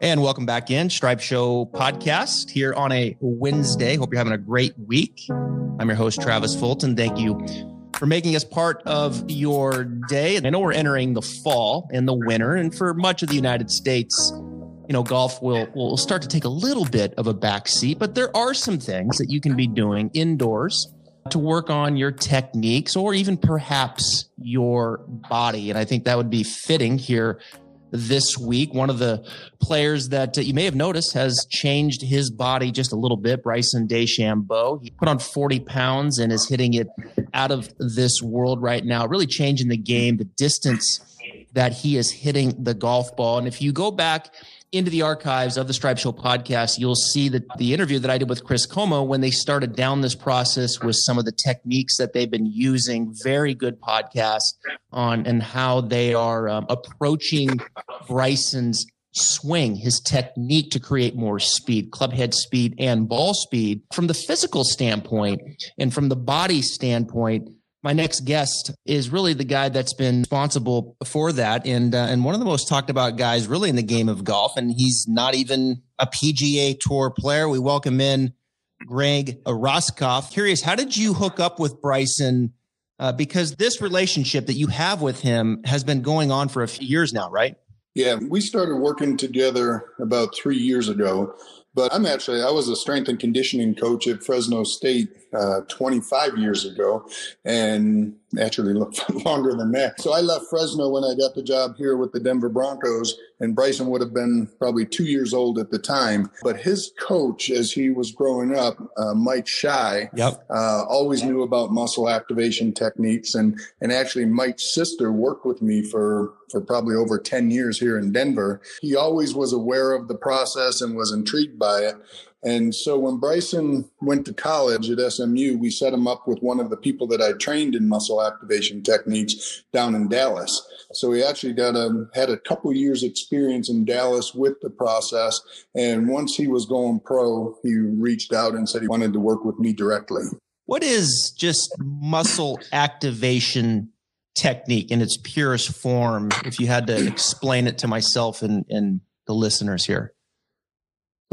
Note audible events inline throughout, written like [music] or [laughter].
And welcome back in Stripe Show podcast here on a Wednesday. Hope you're having a great week. I'm your host, Travis Fulton. Thank you for making us part of your day. I know we're entering the fall and the winter, and for much of the United States, you know, golf will will start to take a little bit of a back seat, but there are some things that you can be doing indoors to work on your techniques or even perhaps your body. And I think that would be fitting here this week. One of the players that uh, you may have noticed has changed his body just a little bit, Bryson DeChambeau. He put on 40 pounds and is hitting it out of this world right now, really changing the game, the distance that he is hitting the golf ball. And if you go back into the archives of the Stripe Show podcast, you'll see that the interview that I did with Chris Como when they started down this process with some of the techniques that they've been using. Very good podcast on and how they are um, approaching Bryson's swing, his technique to create more speed, club head speed and ball speed from the physical standpoint and from the body standpoint my next guest is really the guy that's been responsible for that and uh, and one of the most talked about guys really in the game of golf and he's not even a PGA Tour player. We welcome in Greg Roskopf. Curious, how did you hook up with Bryson? Uh, because this relationship that you have with him has been going on for a few years now, right? Yeah, we started working together about three years ago. But I'm actually, I was a strength and conditioning coach at Fresno State uh, 25 years ago. And actually [laughs] longer than that. So I left Fresno when I got the job here with the Denver Broncos, and Bryson would have been probably two years old at the time. But his coach, as he was growing up, uh, Mike Schy, yep. uh, always knew about muscle activation techniques, and and actually Mike's sister worked with me for for probably over 10 years here in Denver. He always was aware of the process and was intrigued by it. And so when Bryson went to college at SMU, we set him up with one of the people that I trained in muscle activation techniques down in Dallas. So he actually got a, had a couple years experience in Dallas with the process. And once he was going pro, he reached out and said he wanted to work with me directly. What is just muscle activation technique in its purest form? If you had to explain it to myself and, and the listeners here.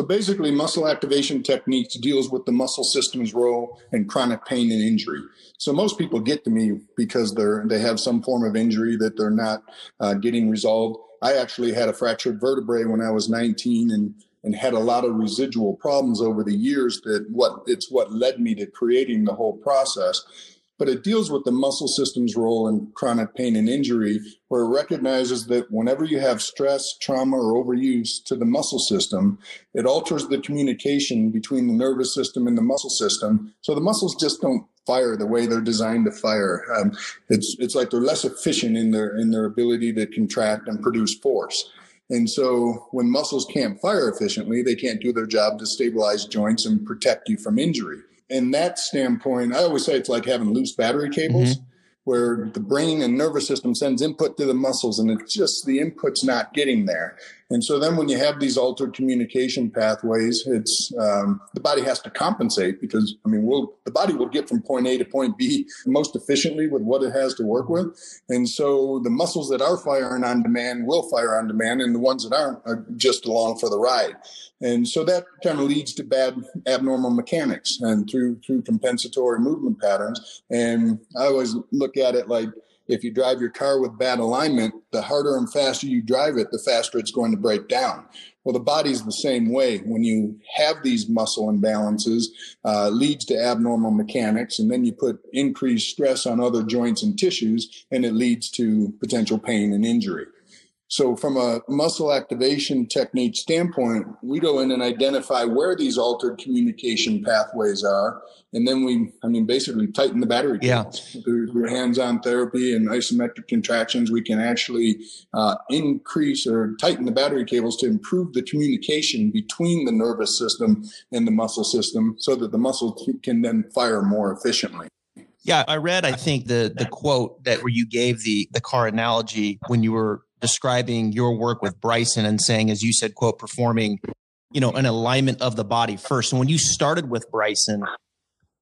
So basically, muscle activation techniques deals with the muscle system's role in chronic pain and injury. So most people get to me because they're they have some form of injury that they're not uh, getting resolved. I actually had a fractured vertebrae when I was 19 and and had a lot of residual problems over the years that what it's what led me to creating the whole process but it deals with the muscle system's role in chronic pain and injury, where it recognizes that whenever you have stress, trauma, or overuse to the muscle system, it alters the communication between the nervous system and the muscle system. So the muscles just don't fire the way they're designed to fire. Um, it's it's like they're less efficient in their in their ability to contract and produce force. And so when muscles can't fire efficiently, they can't do their job to stabilize joints and protect you from injury in that standpoint, I always say it's like having loose battery cables. Mm-hmm where the brain and nervous system sends input to the muscles and it's just the input's not getting there. And so then when you have these altered communication pathways, it's um, the body has to compensate because I mean, we'll, the body will get from point A to point B most efficiently with what it has to work with. And so the muscles that are firing on demand will fire on demand, and the ones that aren't are just along for the ride. And so that kind of leads to bad abnormal mechanics and through through compensatory movement patterns. And I always look at it like if you drive your car with bad alignment, the harder and faster you drive it, the faster it's going to break down. Well, the body's the same way. When you have these muscle imbalances, uh, leads to abnormal mechanics, and then you put increased stress on other joints and tissues, and it leads to potential pain and injury. So, from a muscle activation technique standpoint, we go in and identify where these altered communication pathways are. And then we, I mean, basically tighten the battery. Yeah. Through, through hands on therapy and isometric contractions, we can actually uh, increase or tighten the battery cables to improve the communication between the nervous system and the muscle system so that the muscle can then fire more efficiently. Yeah, I read, I think the the quote that where you gave the the car analogy when you were describing your work with Bryson and saying, as you said, quote, performing, you know, an alignment of the body first. And when you started with Bryson,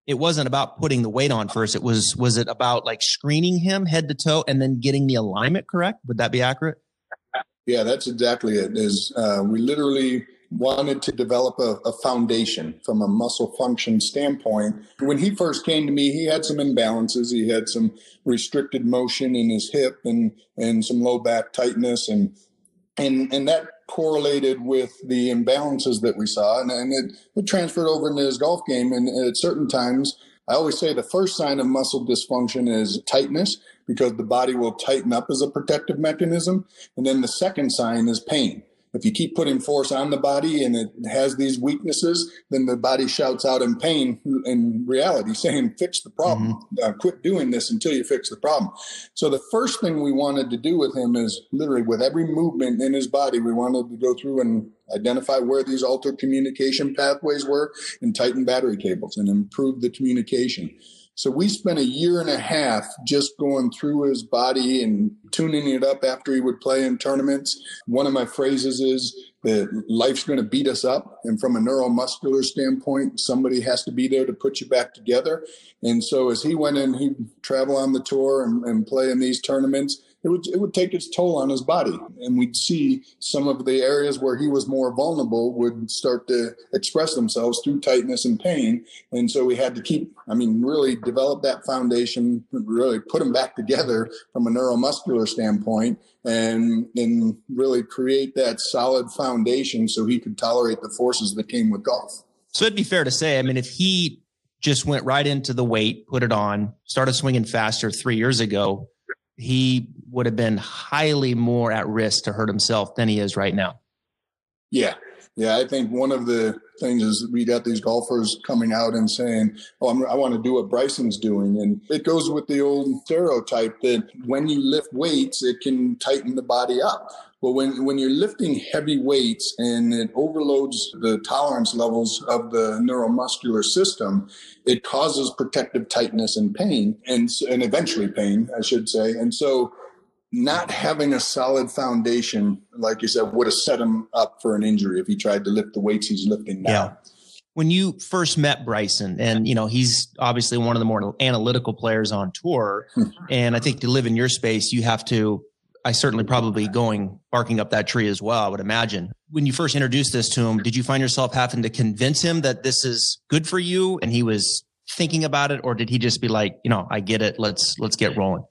it wasn't about putting the weight on first. It was, was it about like screening him head to toe and then getting the alignment correct? Would that be accurate? Yeah, that's exactly it. Is uh, we literally wanted to develop a, a, foundation from a muscle function standpoint. When he first came to me, he had some imbalances. He had some restricted motion in his hip and and some low back tightness and and and that correlated with the imbalances that we saw and, and it, it transferred over into his golf game and at certain times I always say the first sign of muscle dysfunction is tightness because the body will tighten up as a protective mechanism. And then the second sign is pain. If you keep putting force on the body and it has these weaknesses, then the body shouts out in pain in reality, saying, fix the problem. Mm-hmm. Uh, quit doing this until you fix the problem. So the first thing we wanted to do with him is literally with every movement in his body, we wanted to go through and identify where these altered communication pathways were and tighten battery cables and improve the communication. So we spent a year and a half just going through his body and tuning it up after he would play in tournaments. One of my phrases is that life's going to beat us up. And from a neuromuscular standpoint, somebody has to be there to put you back together. And so as he went in, he'd travel on the tour and, and play in these tournaments it would it would take its toll on his body, and we'd see some of the areas where he was more vulnerable would start to express themselves through tightness and pain, and so we had to keep, I mean, really develop that foundation, really put them back together from a neuromuscular standpoint, and and really create that solid foundation so he could tolerate the forces that came with golf. So it'd be fair to say, I mean, if he just went right into the weight, put it on, started swinging faster three years ago, he would have been highly more at risk to hurt himself than he is right now. Yeah. Yeah. I think one of the things is we got these golfers coming out and saying, Oh, I'm, i want to do what Bryson's doing. And it goes with the old stereotype that when you lift weights, it can tighten the body up. Well, when, when you're lifting heavy weights and it overloads the tolerance levels of the neuromuscular system, it causes protective tightness and pain and, and eventually pain, I should say. And so not having a solid foundation, like you said, would have set him up for an injury if he tried to lift the weights he's lifting now. Yeah. When you first met Bryson, and you know he's obviously one of the more analytical players on tour, hmm. and I think to live in your space, you have to I certainly probably going barking up that tree as well, I would imagine. When you first introduced this to him, did you find yourself having to convince him that this is good for you and he was thinking about it or did he just be like, you know, I get it, let's let's get rolling?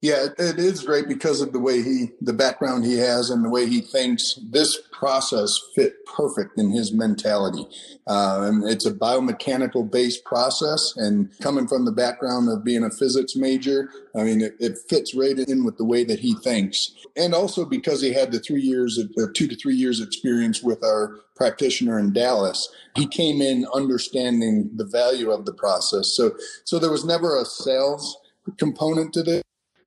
Yeah, it is great because of the way he, the background he has and the way he thinks. This process fit perfect in his mentality. Uh, and it's a biomechanical based process. And coming from the background of being a physics major, I mean, it, it fits right in with the way that he thinks. And also because he had the three years, of, two to three years experience with our practitioner in Dallas, he came in understanding the value of the process. So, so there was never a sales component to this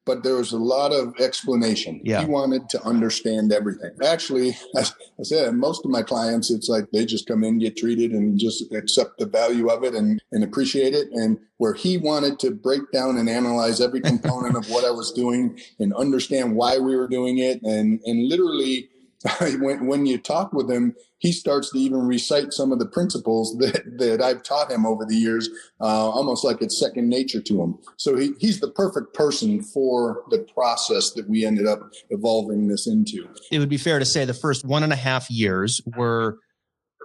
but there was a lot of explanation. Yeah. He wanted to understand everything. Actually, [laughs] as I said, most of my clients, it's like they just come in, get treated, and just accept the value of it and, and appreciate it. And where he wanted to break down and analyze every [laughs] component of what I was doing and understand why we were doing it and, and literally [laughs] when, when you talk with him, he starts to even recite some of the principles that, that I've taught him over the years, uh, almost like it's second nature to him. So he, he's the perfect person for the process that we ended up evolving this into. It would be fair to say the first one and a half years were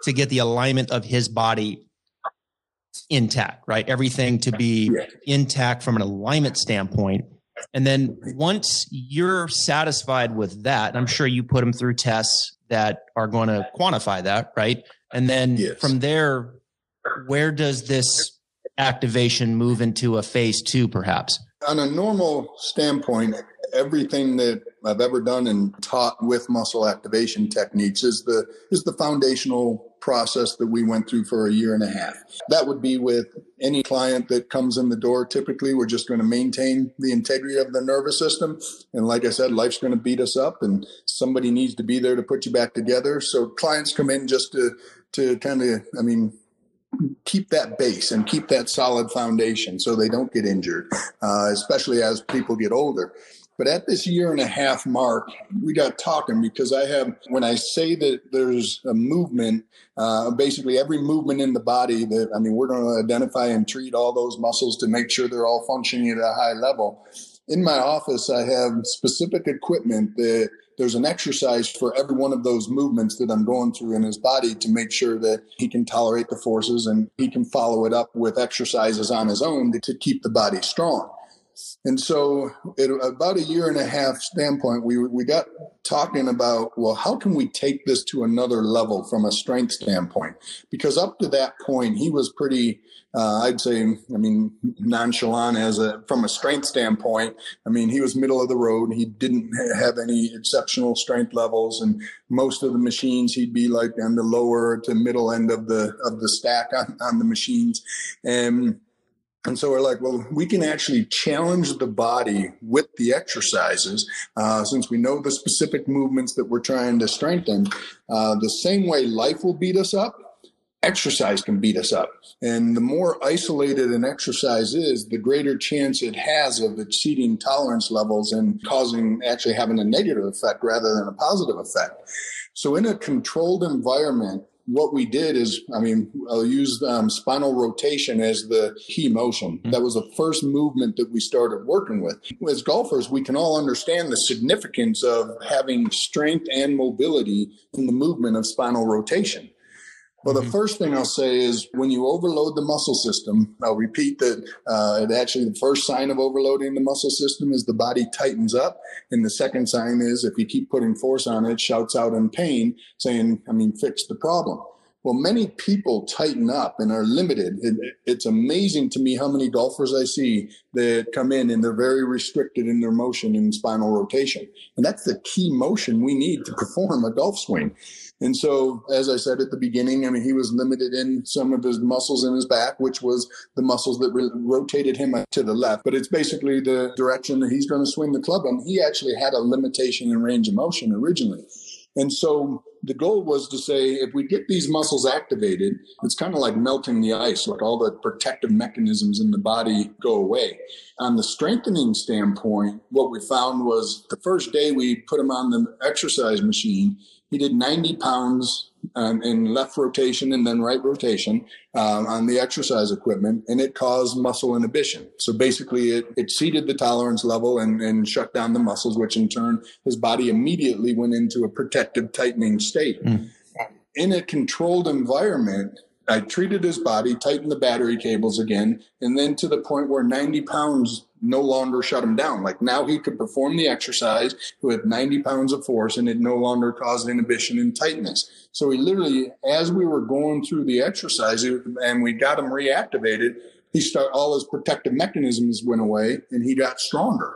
to get the alignment of his body intact, right? Everything to be yeah. intact from an alignment standpoint and then once you're satisfied with that, I'm sure you put them through tests that are going to quantify that, right? And then yes. from there, where does this activation move into a phase two, perhaps? On a normal standpoint, everything that I've ever done and taught with muscle activation techniques is the is the foundational process that we went through for a year and a half. That would be with any client that comes in the door. Typically, we're just going to maintain the integrity of the nervous system. And like I said, life's going to beat us up and somebody needs to be there to put you back together. So clients come in just to, to kind of, I mean, keep that base and keep that solid foundation so they don't get injured, uh, especially as people get older. But at this year and a half mark, we got talking because I have, when I say that there's a movement, uh, basically every movement in the body that, I mean, we're going to identify and treat all those muscles to make sure they're all functioning at a high level. In my office, I have specific equipment that there's an exercise for every one of those movements that I'm going through in his body to make sure that he can tolerate the forces and he can follow it up with exercises on his own to, to keep the body strong. And so, about a year and a half standpoint, we we got talking about well, how can we take this to another level from a strength standpoint? Because up to that point, he was pretty, uh, I'd say, I mean, nonchalant as a from a strength standpoint. I mean, he was middle of the road. He didn't have any exceptional strength levels, and most of the machines he'd be like on the lower to middle end of the of the stack on, on the machines, and and so we're like, well, we can actually challenge the body with the exercises, uh, since we know the specific movements that we're trying to strengthen. Uh, the same way life will beat us up, exercise can beat us up. And the more isolated an exercise is, the greater chance it has of exceeding tolerance levels and causing actually having a negative effect rather than a positive effect. So in a controlled environment, what we did is, I mean, I'll use um, spinal rotation as the key motion. Mm-hmm. That was the first movement that we started working with. As golfers, we can all understand the significance of having strength and mobility in the movement of spinal rotation. Well, the mm-hmm. first thing I'll say is when you overload the muscle system, I'll repeat that uh, actually the first sign of overloading the muscle system is the body tightens up. And the second sign is if you keep putting force on it, shouts out in pain, saying, I mean, fix the problem. Well, many people tighten up and are limited. It, it's amazing to me how many golfers I see that come in and they're very restricted in their motion and spinal rotation. And that's the key motion we need to perform a golf swing. And so, as I said at the beginning, I mean, he was limited in some of his muscles in his back, which was the muscles that re- rotated him to the left. But it's basically the direction that he's going to swing the club. And he actually had a limitation in range of motion originally. And so the goal was to say if we get these muscles activated, it's kind of like melting the ice, like all the protective mechanisms in the body go away. On the strengthening standpoint, what we found was the first day we put him on the exercise machine, he did 90 pounds um, in left rotation and then right rotation um, on the exercise equipment, and it caused muscle inhibition. So basically, it exceeded the tolerance level and, and shut down the muscles, which in turn, his body immediately went into a protective tightening state. Mm. In a controlled environment, I treated his body, tightened the battery cables again, and then to the point where 90 pounds no longer shut him down. Like now he could perform the exercise with 90 pounds of force and it no longer caused inhibition and tightness. So he literally, as we were going through the exercise and we got him reactivated, he start all his protective mechanisms went away and he got stronger.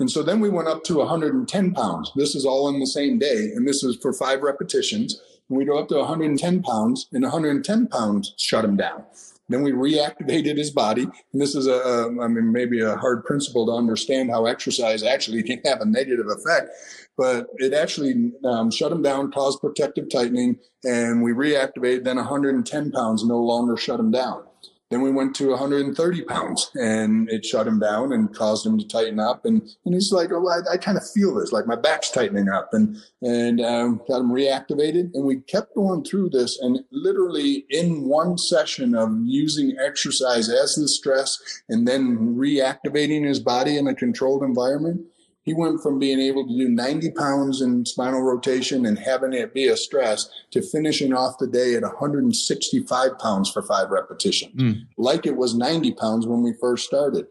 And so then we went up to 110 pounds. This is all in the same day. And this is for five repetitions. We go up to 110 pounds and 110 pounds shut him down. Then we reactivated his body. And this is a, a, I mean, maybe a hard principle to understand how exercise actually can have a negative effect, but it actually um, shut him down, caused protective tightening, and we reactivated. Then 110 pounds no longer shut him down. Then we went to 130 pounds and it shut him down and caused him to tighten up. And, and he's like, oh, I, I kind of feel this, like my back's tightening up and, and um, got him reactivated. And we kept going through this and literally in one session of using exercise as the stress and then reactivating his body in a controlled environment, he went from being able to do 90 pounds in spinal rotation and having it be a stress to finishing off the day at 165 pounds for five repetitions, mm. like it was 90 pounds when we first started.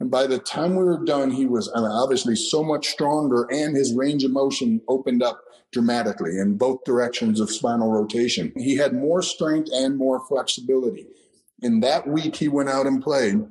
And by the time we were done, he was I mean, obviously so much stronger and his range of motion opened up dramatically in both directions of spinal rotation. He had more strength and more flexibility. In that week, he went out and played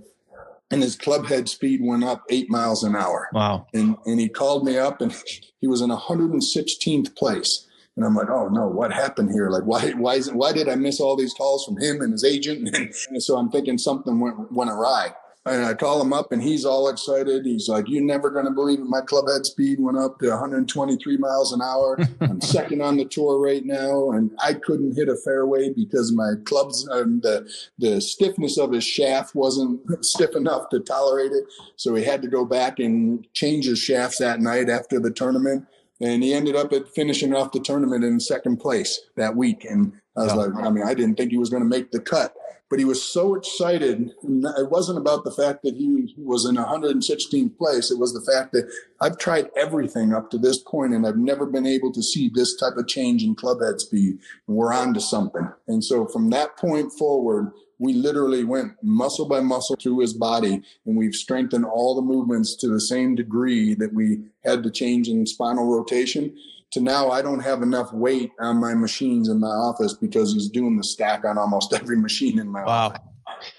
and his club head speed went up eight miles an hour. Wow. And, and he called me up and he was in 116th place. And I'm like, oh no, what happened here? Like, why, why, is it, why did I miss all these calls from him and his agent? And, [laughs] and so I'm thinking something went, went awry. And I call him up and he's all excited. He's like, You're never going to believe it. My club head speed went up to 123 miles an hour. [laughs] I'm second on the tour right now. And I couldn't hit a fairway because my clubs, um, the, the stiffness of his shaft wasn't stiff enough to tolerate it. So he had to go back and change his shafts that night after the tournament and he ended up at finishing off the tournament in second place that week. And I was yeah. like, I mean, I didn't think he was going to make the cut, but he was so excited. And it wasn't about the fact that he was in 116th place. It was the fact that I've tried everything up to this point and I've never been able to see this type of change in club head speed. And we're on to something. And so from that point forward, we literally went muscle by muscle through his body and we've strengthened all the movements to the same degree that we had to change in spinal rotation to now I don't have enough weight on my machines in my office because he's doing the stack on almost [laughs] every machine in my wow. office.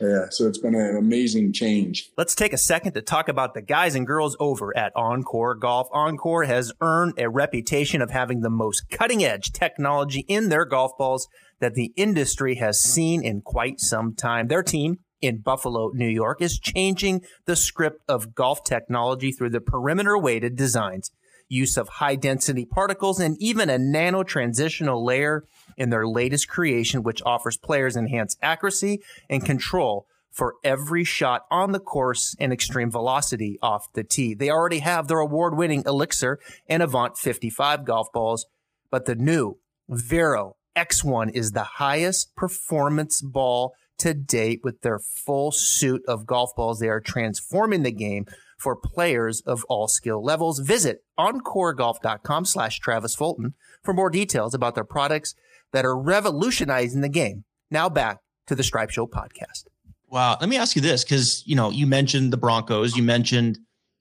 Yeah, so it's been an amazing change. Let's take a second to talk about the guys and girls over at OnCore Golf. OnCore has earned a reputation of having the most cutting edge technology in their golf balls that the industry has seen in quite some time. Their team in Buffalo, New York is changing the script of golf technology through the perimeter weighted designs use of high density particles, and even a nano transitional layer in their latest creation, which offers players enhanced accuracy and control for every shot on the course and extreme velocity off the tee. They already have their award winning Elixir and Avant 55 golf balls, but the new Vero X1 is the highest performance ball to date with their full suit of golf balls. They are transforming the game for players of all skill levels. Visit oncoregolf.com slash Travis Fulton for more details about their products that are revolutionizing the game. Now back to the Stripe Show podcast. Wow. Let me ask you this because, you know, you mentioned the Broncos, you mentioned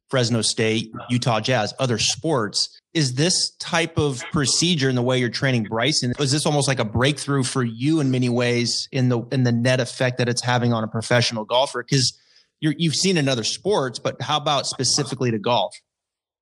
Fresno State, Utah Jazz, other sports. Is this type of procedure in the way you're training Bryson, is this almost like a breakthrough for you in many ways in the in the net effect that it's having on a professional golfer? Because you have seen in other sports, but how about specifically to golf?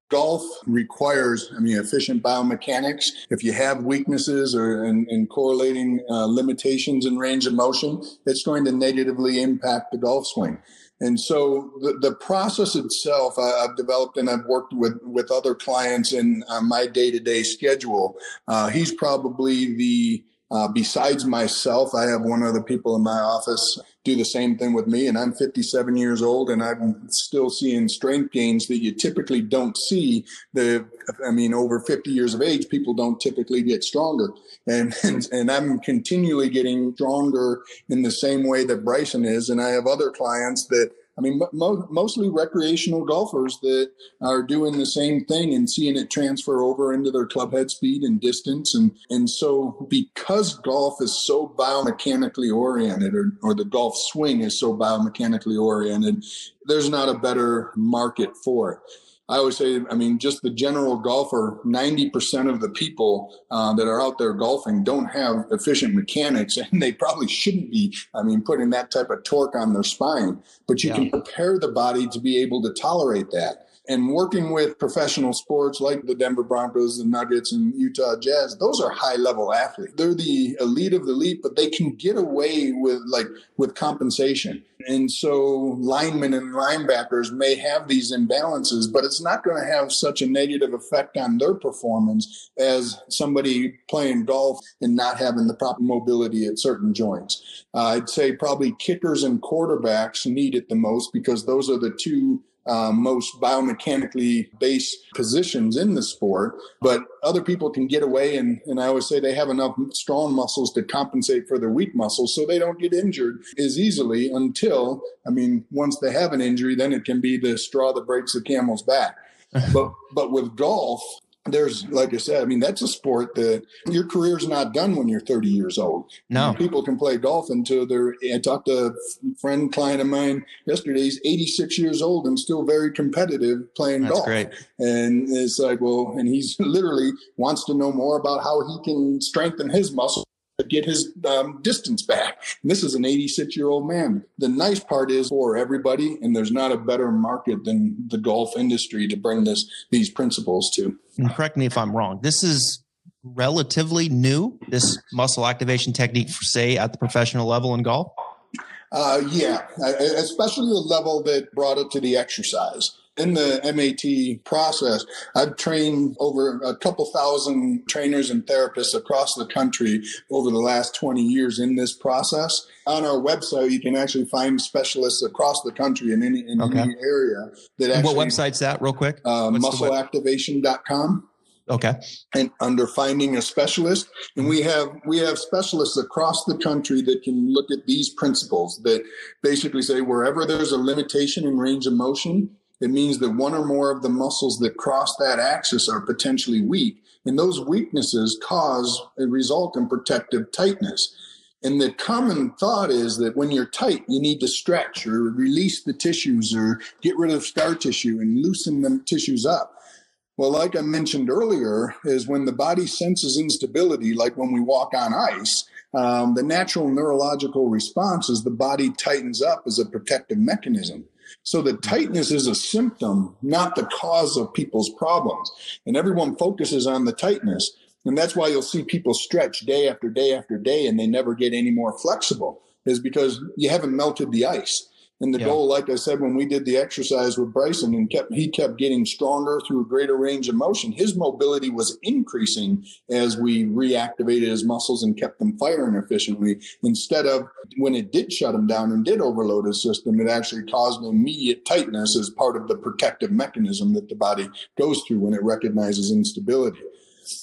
Golf requires, I mean, efficient biomechanics. If you have weaknesses or in, in correlating uh, limitations in range of motion, it's going to negatively impact the golf swing. And so the, the process itself, I, have developed and I've worked with, with other clients in uh, my day to day schedule. Uh, he's probably the uh, besides myself, I have one other people in my office do the same thing with me, and I'm 57 years old, and I'm still seeing strength gains that you typically don't see. The, I mean, over 50 years of age, people don't typically get stronger, and [laughs] and, and I'm continually getting stronger in the same way that Bryson is. And I have other clients that I mean, mo- mostly recreational golfers that are doing the same thing and seeing it transfer over into their club head speed and distance. And, and so because golf is so biomechanically oriented or, or the golf swing is so biomechanically oriented, there's not a better market for it. I always say, I mean, just the general golfer, 90% of the people uh, that are out there golfing don't have efficient mechanics [laughs] and they probably shouldn't be, I mean, putting that type of torque on their spine. But you yeah. can prepare the body to be able to tolerate that and working with professional sports like the Denver Broncos, the Nuggets, and Utah Jazz, those are high level athletes. They're the elite of the elite, but they can get away with like with compensation. And so linemen and linebackers may have these imbalances, but it's not going to have such a negative effect on their performance as somebody playing golf and not having the proper mobility at certain joints. Uh, I'd say probably kickers and quarterbacks need it the most because those are the two uh, most biomechanically based positions in the sport, but other people can get away. And, and I always say they have enough strong muscles to compensate for their weak muscles so they don't get injured as easily until, I mean, once they have an injury, then it can be the straw that breaks the camel's back. [laughs] but, but with golf, there's like I said, I mean that's a sport that your career's not done when you're 30 years old. No, people can play golf until they're. I talked to a friend client of mine yesterday. He's 86 years old and still very competitive playing that's golf. Great. And it's like, well, and he's [laughs] literally wants to know more about how he can strengthen his muscle get his um, distance back. And this is an 86 year old man. The nice part is for everybody, and there's not a better market than the golf industry to bring this these principles to. And correct me if I'm wrong. This is relatively new. This muscle activation technique, for say at the professional level in golf. Uh, yeah, especially the level that brought it to the exercise in the MAT process, I've trained over a couple thousand trainers and therapists across the country over the last 20 years in this process. On our website, you can actually find specialists across the country in any, in okay. any area that actually. What website's that, real quick? Uh, muscleactivation.com. Okay. And under finding a specialist, and we have we have specialists across the country that can look at these principles that basically say wherever there's a limitation in range of motion, it means that one or more of the muscles that cross that axis are potentially weak, and those weaknesses cause a result in protective tightness. And the common thought is that when you're tight, you need to stretch or release the tissues or get rid of scar tissue and loosen the tissues up. Well, like I mentioned earlier, is when the body senses instability, like when we walk on ice, um, the natural neurological response is the body tightens up as a protective mechanism. So the tightness is a symptom, not the cause of people's problems. And everyone focuses on the tightness. And that's why you'll see people stretch day after day after day and they never get any more flexible, is because you haven't melted the ice. And the yeah. goal, like I said, when we did the exercise with Bryson and kept he kept getting stronger through a greater range of motion, his mobility was increasing as we reactivated his muscles and kept them firing efficiently. Instead of when it did shut him down and did overload his system, it actually caused immediate tightness as part of the protective mechanism that the body goes through when it recognizes instability.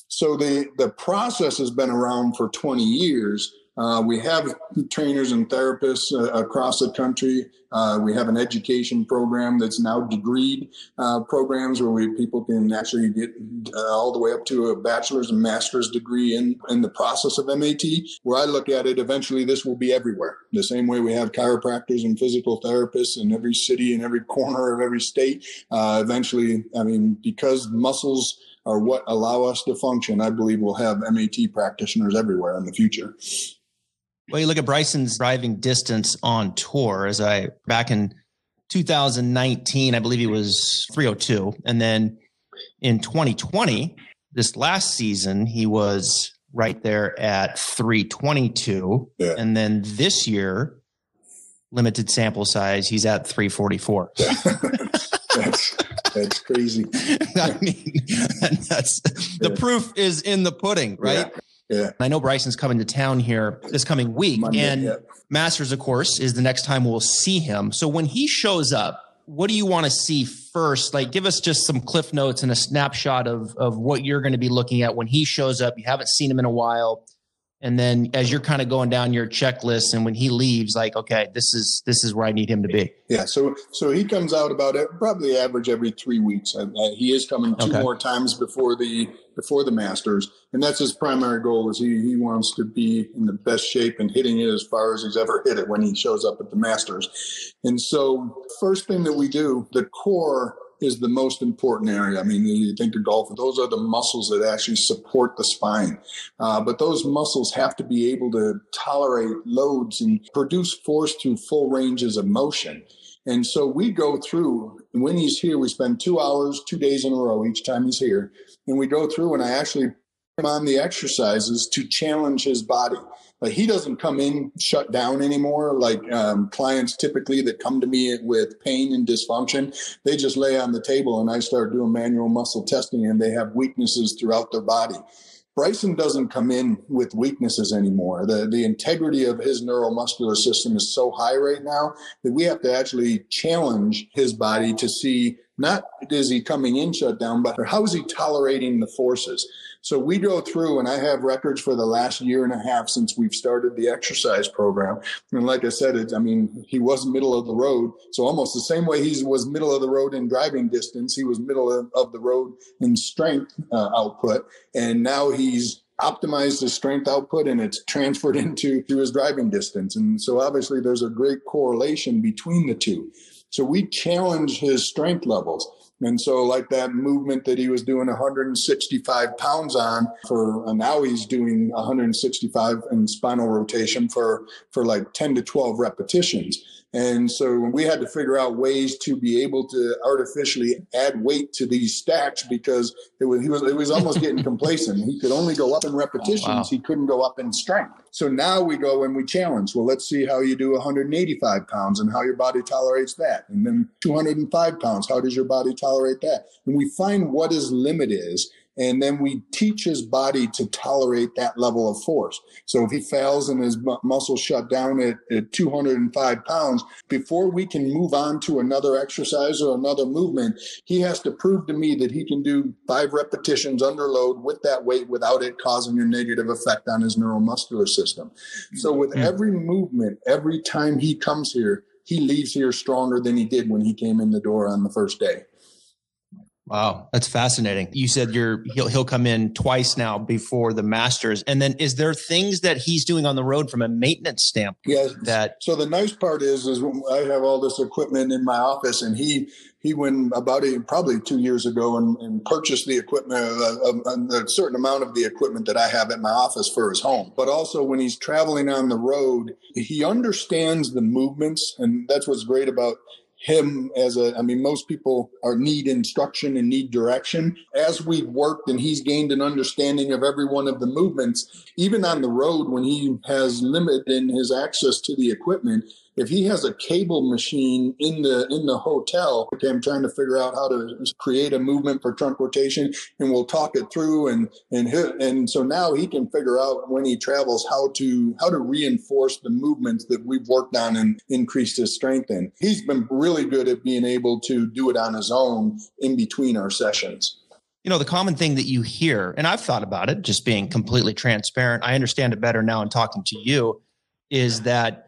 So the the process has been around for 20 years uh, we have trainers and therapists uh, across the country. Uh, we have an education program that's now degreed uh, programs where we, people can actually get uh, all the way up to a bachelor's and master's degree in, in the process of MAT. Where I look at it, eventually this will be everywhere. The same way we have chiropractors and physical therapists in every city and every corner of every state. Uh, eventually, I mean, because muscles are what allow us to function, I believe we'll have MAT practitioners everywhere in the future. Well, you look at Bryson's driving distance on tour as I back in 2019, I believe he was 302. And then in 2020, this last season, he was right there at 322. Yeah. And then this year, limited sample size, he's at 344. [laughs] that's, that's crazy. [laughs] I mean, [laughs] that's the yeah. proof is in the pudding, right? Yeah. I know Bryson's coming to town here this coming week. Monday, and yeah. Masters, of course, is the next time we'll see him. So when he shows up, what do you want to see first? Like, give us just some cliff notes and a snapshot of, of what you're going to be looking at when he shows up. You haven't seen him in a while and then as you're kind of going down your checklist and when he leaves like okay this is this is where i need him to be yeah so so he comes out about it probably average every three weeks uh, he is coming two okay. more times before the before the masters and that's his primary goal is he, he wants to be in the best shape and hitting it as far as he's ever hit it when he shows up at the masters and so first thing that we do the core is the most important area. I mean, you think of golf, those are the muscles that actually support the spine. Uh, but those muscles have to be able to tolerate loads and produce force through full ranges of motion. And so we go through, when he's here, we spend two hours, two days in a row each time he's here. And we go through and I actually put him on the exercises to challenge his body. Like he doesn't come in shut down anymore. Like um, clients typically that come to me with pain and dysfunction, they just lay on the table and I start doing manual muscle testing and they have weaknesses throughout their body. Bryson doesn't come in with weaknesses anymore. The the integrity of his neuromuscular system is so high right now that we have to actually challenge his body to see not is he coming in shut down, but how is he tolerating the forces? So we go through, and I have records for the last year and a half since we've started the exercise program. And like I said, it, I mean, he was middle of the road. So almost the same way he was middle of the road in driving distance, he was middle of, the road in strength uh, output. And now he's optimized his strength output and it's transferred [laughs] into to his driving distance. And so obviously there's a great correlation between the two. So we challenge his strength levels. And so, like that movement that he was doing 165 pounds on for uh, now, he's doing 165 in spinal rotation for for like 10 to 12 repetitions. And so we had to figure out ways to be able to artificially add weight to these stacks because it was he was it was almost getting [laughs] complacent. He could only go up in repetitions. Oh, wow. He couldn't go up in strength. So now we go and we challenge. Well, let's see how you do 185 pounds and how your body tolerates that. And then 205 pounds, how does your body tolerate that? And we find what his limit is and then we teach his body to tolerate that level of force. So if he fails and his muscles shut down at, at 205 pounds, before we can move on to another exercise or another movement, he has to prove to me that he can do five repetitions under load with that weight without it causing a negative effect on his neuromuscular system. So with mm-hmm. every movement, every time he comes here, he leaves here stronger than he did when he came in the door on the first day. Wow, that's fascinating. You said you're he'll he'll come in twice now before the Masters, and then is there things that he's doing on the road from a maintenance standpoint? Yes. That so the nice part is is I have all this equipment in my office, and he he went about a, probably two years ago and, and purchased the equipment, a, uh, a, a, certain amount of the equipment that I have at my office for his home. But also when he's traveling on the road, he understands the movements, and that's what's great about him as a i mean most people are need instruction and need direction. As we've worked and he's gained an understanding of every one of the movements even on the road when he has limit in his access to the equipment if he has a cable machine in the in the hotel okay i'm trying to figure out how to create a movement for trunk rotation and we'll talk it through and and and so now he can figure out when he travels how to how to reinforce the movements that we've worked on and increased his strength in. He's been really good at being able to do it on his own in between our sessions. You know the common thing that you hear and i've thought about it just being completely transparent i understand it better now in talking to you is that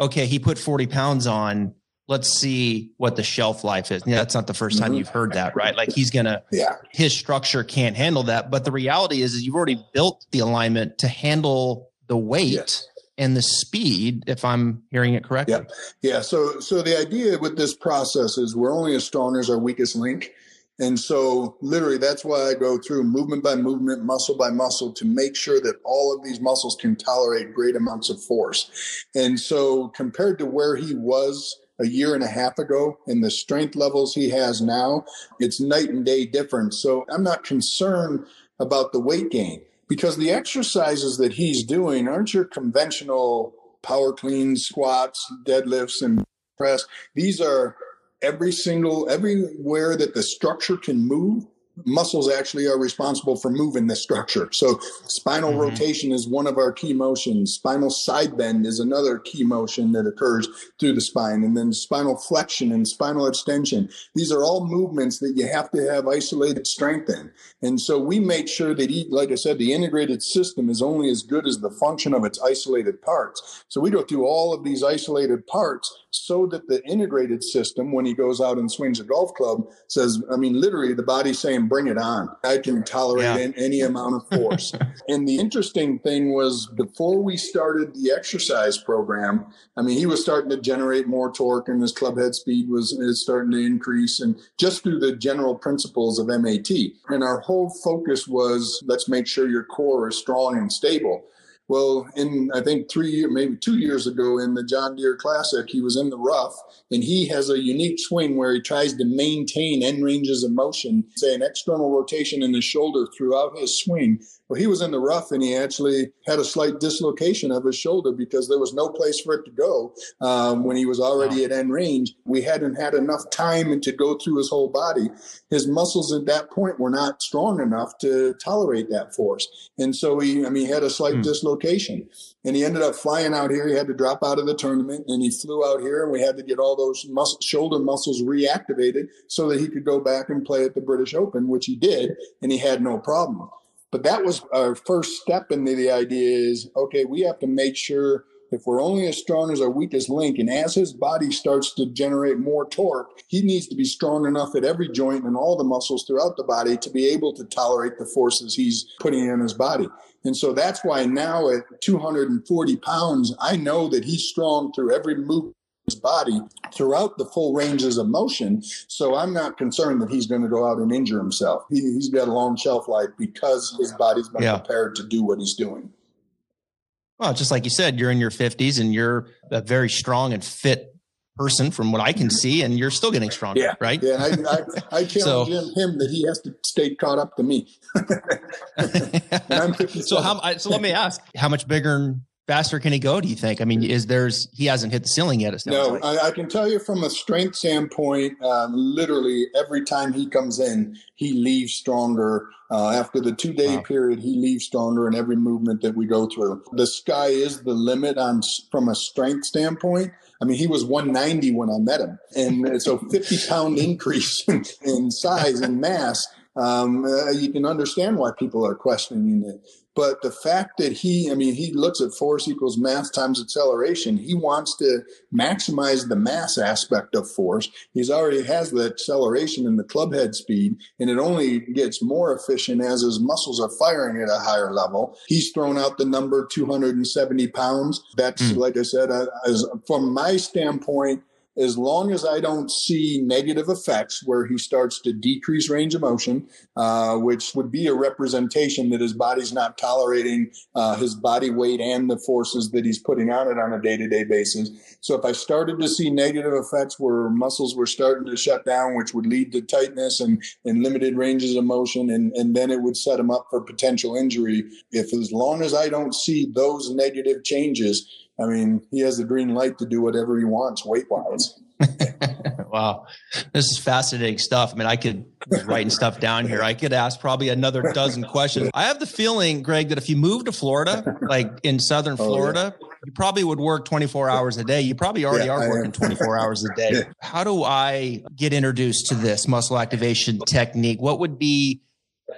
okay, he put 40 pounds on. Let's see what the shelf life is. Yeah, that's not the 1st time mm-hmm. you've heard that, right? Like he's gonna, yeah, his structure can't handle that. But the reality is, is you've already built the alignment to handle the weight yes. and the speed. If I'm hearing it correctly. Yeah, yeah. So, so the idea with this process is we're only as strong as our weakest link. And so, literally, that's why I go through movement by movement, muscle by muscle to make sure that all of these muscles can tolerate great amounts of force. And so, compared to where he was a year and a half ago and the strength levels he has now, it's night and day difference. So, I'm not concerned about the weight gain because the exercises that he's doing aren't your conventional power cleans, squats, deadlifts, and press. These are every single everywhere that the structure can move muscles actually are responsible for moving the structure. So spinal mm-hmm. rotation is one of our key motions. Spinal side bend is another key motion that occurs through the spine. And then spinal flexion and spinal extension. These are all movements that you have to have isolated strength in. And so we make sure that, like I said, the integrated system is only as good as the function of its isolated parts. So we go through all of these isolated parts so that the integrated system, when he goes out and swings a golf club, says, I mean, literally the body's saying, bring it on. I can tolerate yeah. any amount of force. [laughs] and the interesting thing was before we started the exercise program, I mean, he was starting to generate more torque and his club head speed was is starting to increase and just through the general principles of MAT. And our whole focus was let's make sure your core is strong and stable. Well, in I think three, years, maybe two years ago in the John Deere Classic, he was in the rough and he has a unique swing where he tries to maintain end ranges of motion, say an external rotation in his shoulder throughout his swing. Well, he was in the rough and he actually had a slight dislocation of his shoulder because there was no place for it to go um, when he was already wow. at end range. We hadn't had enough time to go through his whole body. His muscles at that point were not strong enough to tolerate that force. And so he, I mean, he had a slight hmm. dislocation and he ended up flying out here. He had to drop out of the tournament and he flew out here and we had to get all those muscle, shoulder muscles reactivated so that he could go back and play at the British Open, which he did. And he had no problem. But that was our first step into the idea is okay, we have to make sure if we're only as strong as our weakest link, and as his body starts to generate more torque, he needs to be strong enough at every joint and all the muscles throughout the body to be able to tolerate the forces he's putting in his body. And so that's why now at 240 pounds, I know that he's strong through every move body throughout the full ranges of motion. So I'm not concerned that he's going to go out and injure himself. He, has got a long shelf life because his body's been yeah. prepared to do what he's doing. Well, just like you said, you're in your 50s and you're a very strong and fit person from what I can see, and you're still getting stronger, yeah. right? Yeah, I, I, I [laughs] challenge so, him, that he has to stay caught up to me. [laughs] [laughs] so how? So let me ask, how much bigger faster can he go? Do you think? I mean, is there's he hasn't hit the ceiling yet? no, like. I, I, can tell you from a strength standpoint. Um, literally, every time he comes in, he leaves stronger. Uh, after the two day wow. period, he leaves stronger in every movement that we go through. The sky is the limit on from a strength standpoint. I mean, he was 190 when I met him, and so 50 pound [laughs] increase in size and mass. Um, uh, you can understand why people are questioning it. But the fact that he, I mean, he looks at force equals mass times acceleration. He wants to maximize the mass aspect of force. He's already has the acceleration and the club head speed, and it only gets more efficient as his muscles are firing at a higher level. He's thrown out the number 270 pounds. That's, mm. like I said, uh, as, from my standpoint, as long as I don't see negative effects where he starts to decrease range of motion, uh, which would be a representation that his body's not tolerating uh, his body weight and the forces that he's putting on it on a day to day basis. So if I started to see negative effects where muscles were starting to shut down, which would lead to tightness and, and limited ranges of motion, and, and then it would set him up for potential injury. If as long as I don't see those negative changes, I mean, he has the green light to do whatever he wants weight wise. [laughs] wow. This is fascinating stuff. I mean, I could writing stuff down here. I could ask probably another dozen questions. I have the feeling, Greg, that if you moved to Florida, like in Southern Florida, oh, yeah. you probably would work 24 hours a day. You probably already yeah, are working 24 hours a day. [laughs] How do I get introduced to this muscle activation technique? What would be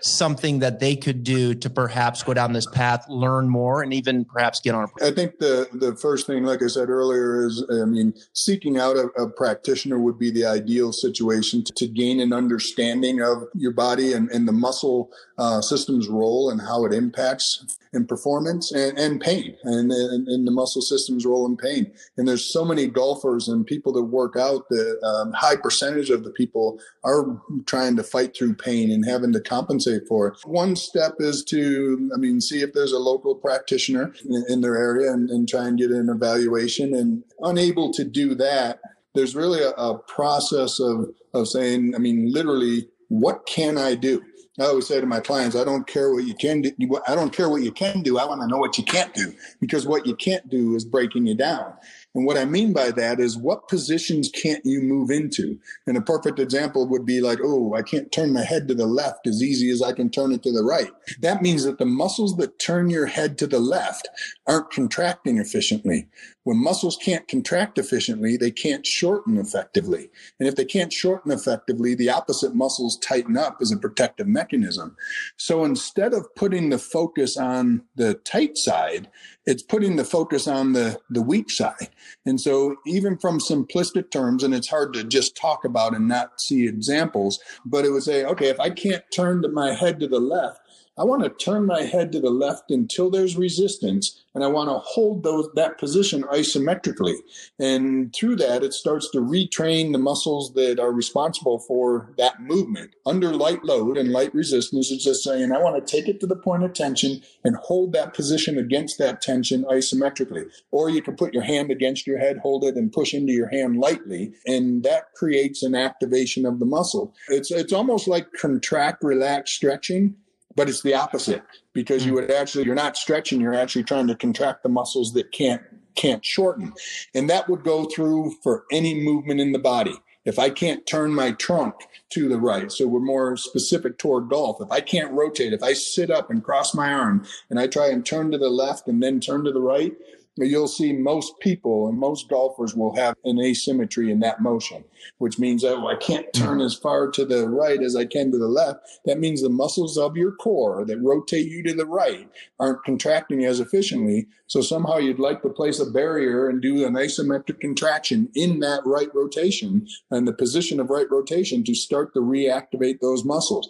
something that they could do to perhaps go down this path, learn more, and even perhaps get on? A- I think the the first thing, like I said earlier, is I mean, seeking out a, a practitioner would be the ideal situation to, to, gain an understanding of your body and, and the muscle uh, system's role and how it impacts in performance and, and pain and, and, and, the muscle system's role in pain. And there's so many golfers and people that work out that um, high percentage of the people are trying to fight through pain and having to compensate for. One step is to, I mean, see if there's a local practitioner in, in their area and, and try and get an evaluation and unable to do that. There's really a, a process of, of saying, I mean, literally, what can I do? I always say to my clients, I don't care what you can do. I don't care what you can do. I want to know what you can't do because what you can't do is breaking you down. And what I mean by that is what positions can't you move into? And a perfect example would be like, oh, I can't turn my head to the left as easy as I can turn it to the right. That means that the muscles that turn your head to the left aren't contracting efficiently. When muscles can't contract efficiently, they can't shorten effectively. And if they can't shorten effectively, the opposite muscles tighten up as a protective mechanism. So instead of putting the focus on the tight side, it's putting the focus on the, the weak side. And so even from simplistic terms, and it's hard to just talk about and not see examples, but it would say, okay, if I can't turn my head to the left, I want to turn my head to the left until there's resistance, and I want to hold those that position isometrically. And through that, it starts to retrain the muscles that are responsible for that movement. Under light load and light resistance, it's just saying, I want to take it to the point of tension and hold that position against that tension isometrically. Or you can put your hand against your head, hold it, and push into your hand lightly, and that creates an activation of the muscle. It's it's almost like contract, relax, stretching but it's the opposite because you hmm. would actually you're not stretching you're actually trying to contract the muscles that can't can't shorten. And that would go through for any movement in the body. If i can't turn my trunk to the right so we're more specific toward golf. If i can't rotate if i sit up and cross my arm and i try and turn to the left and then turn to the right you'll see most people and most golfers will have an asymmetry in that motion, which means oh, I can't turn mm-hmm. as far to the right as I can to the left. That means the muscles of your core that rotate you to the right aren't contracting as efficiently. So somehow you'd like to place a barrier and do an isometric contraction in that right rotation and the position of right rotation to start to reactivate those muscles.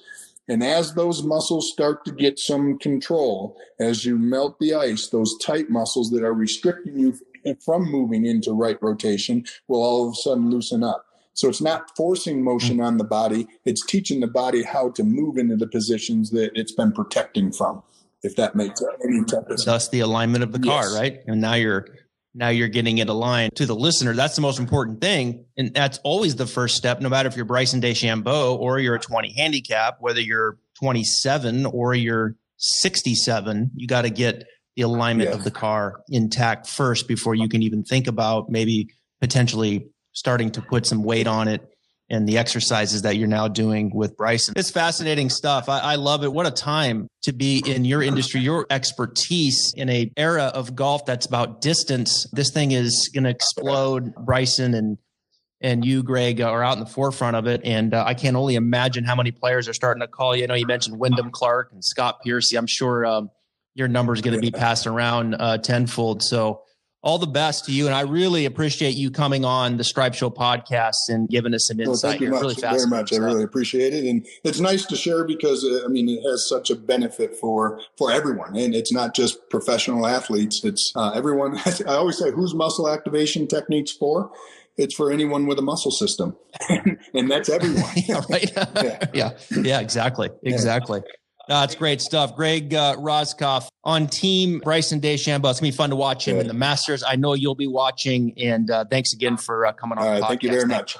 And as those muscles start to get some control, as you melt the ice, those tight muscles that are restricting you from moving into right rotation will all of a sudden loosen up. So it's not forcing motion on the body, it's teaching the body how to move into the positions that it's been protecting from, if that makes any type of sense. Thus the alignment of the car, yes. right? And now you're now you're getting it aligned to the listener. That's the most important thing. And that's always the first step, no matter if you're Bryson DeChambeau or you're a 20 handicap, whether you're 27 or you're 67, you got to get the alignment of the car intact first before you can even think about maybe potentially starting to put some weight on it and the exercises that you're now doing with Bryson. It's fascinating stuff. I, I, love it. What a time to be in your industry, your expertise in a era of golf that's about distance. This thing is going to explode. Bryson and and you, Greg, are out in the forefront of it. And uh, I can only imagine how many players are starting to call you. I know you mentioned Wyndham Clark and Scott Piercy. I'm sure um, your number is going to be passed around uh, tenfold. So all the best to you. And I really appreciate you coming on the Stripe Show podcast and giving us some insight. Well, thank you really very much. I really appreciate it. And it's nice to share because, uh, I mean, it has such a benefit for, for everyone. And it's not just professional athletes. It's uh, everyone. [laughs] I always say, who's muscle activation techniques for? It's for anyone with a muscle system. [laughs] and that's everyone. [laughs] yeah, right. yeah. yeah. Yeah, exactly. Exactly. Yeah. Uh, it's great stuff. Greg uh, Roskopf on team Bryson DeChambeau. It's going to be fun to watch him in the Masters. I know you'll be watching. And uh, thanks again for uh, coming on. All right. Thank you very much.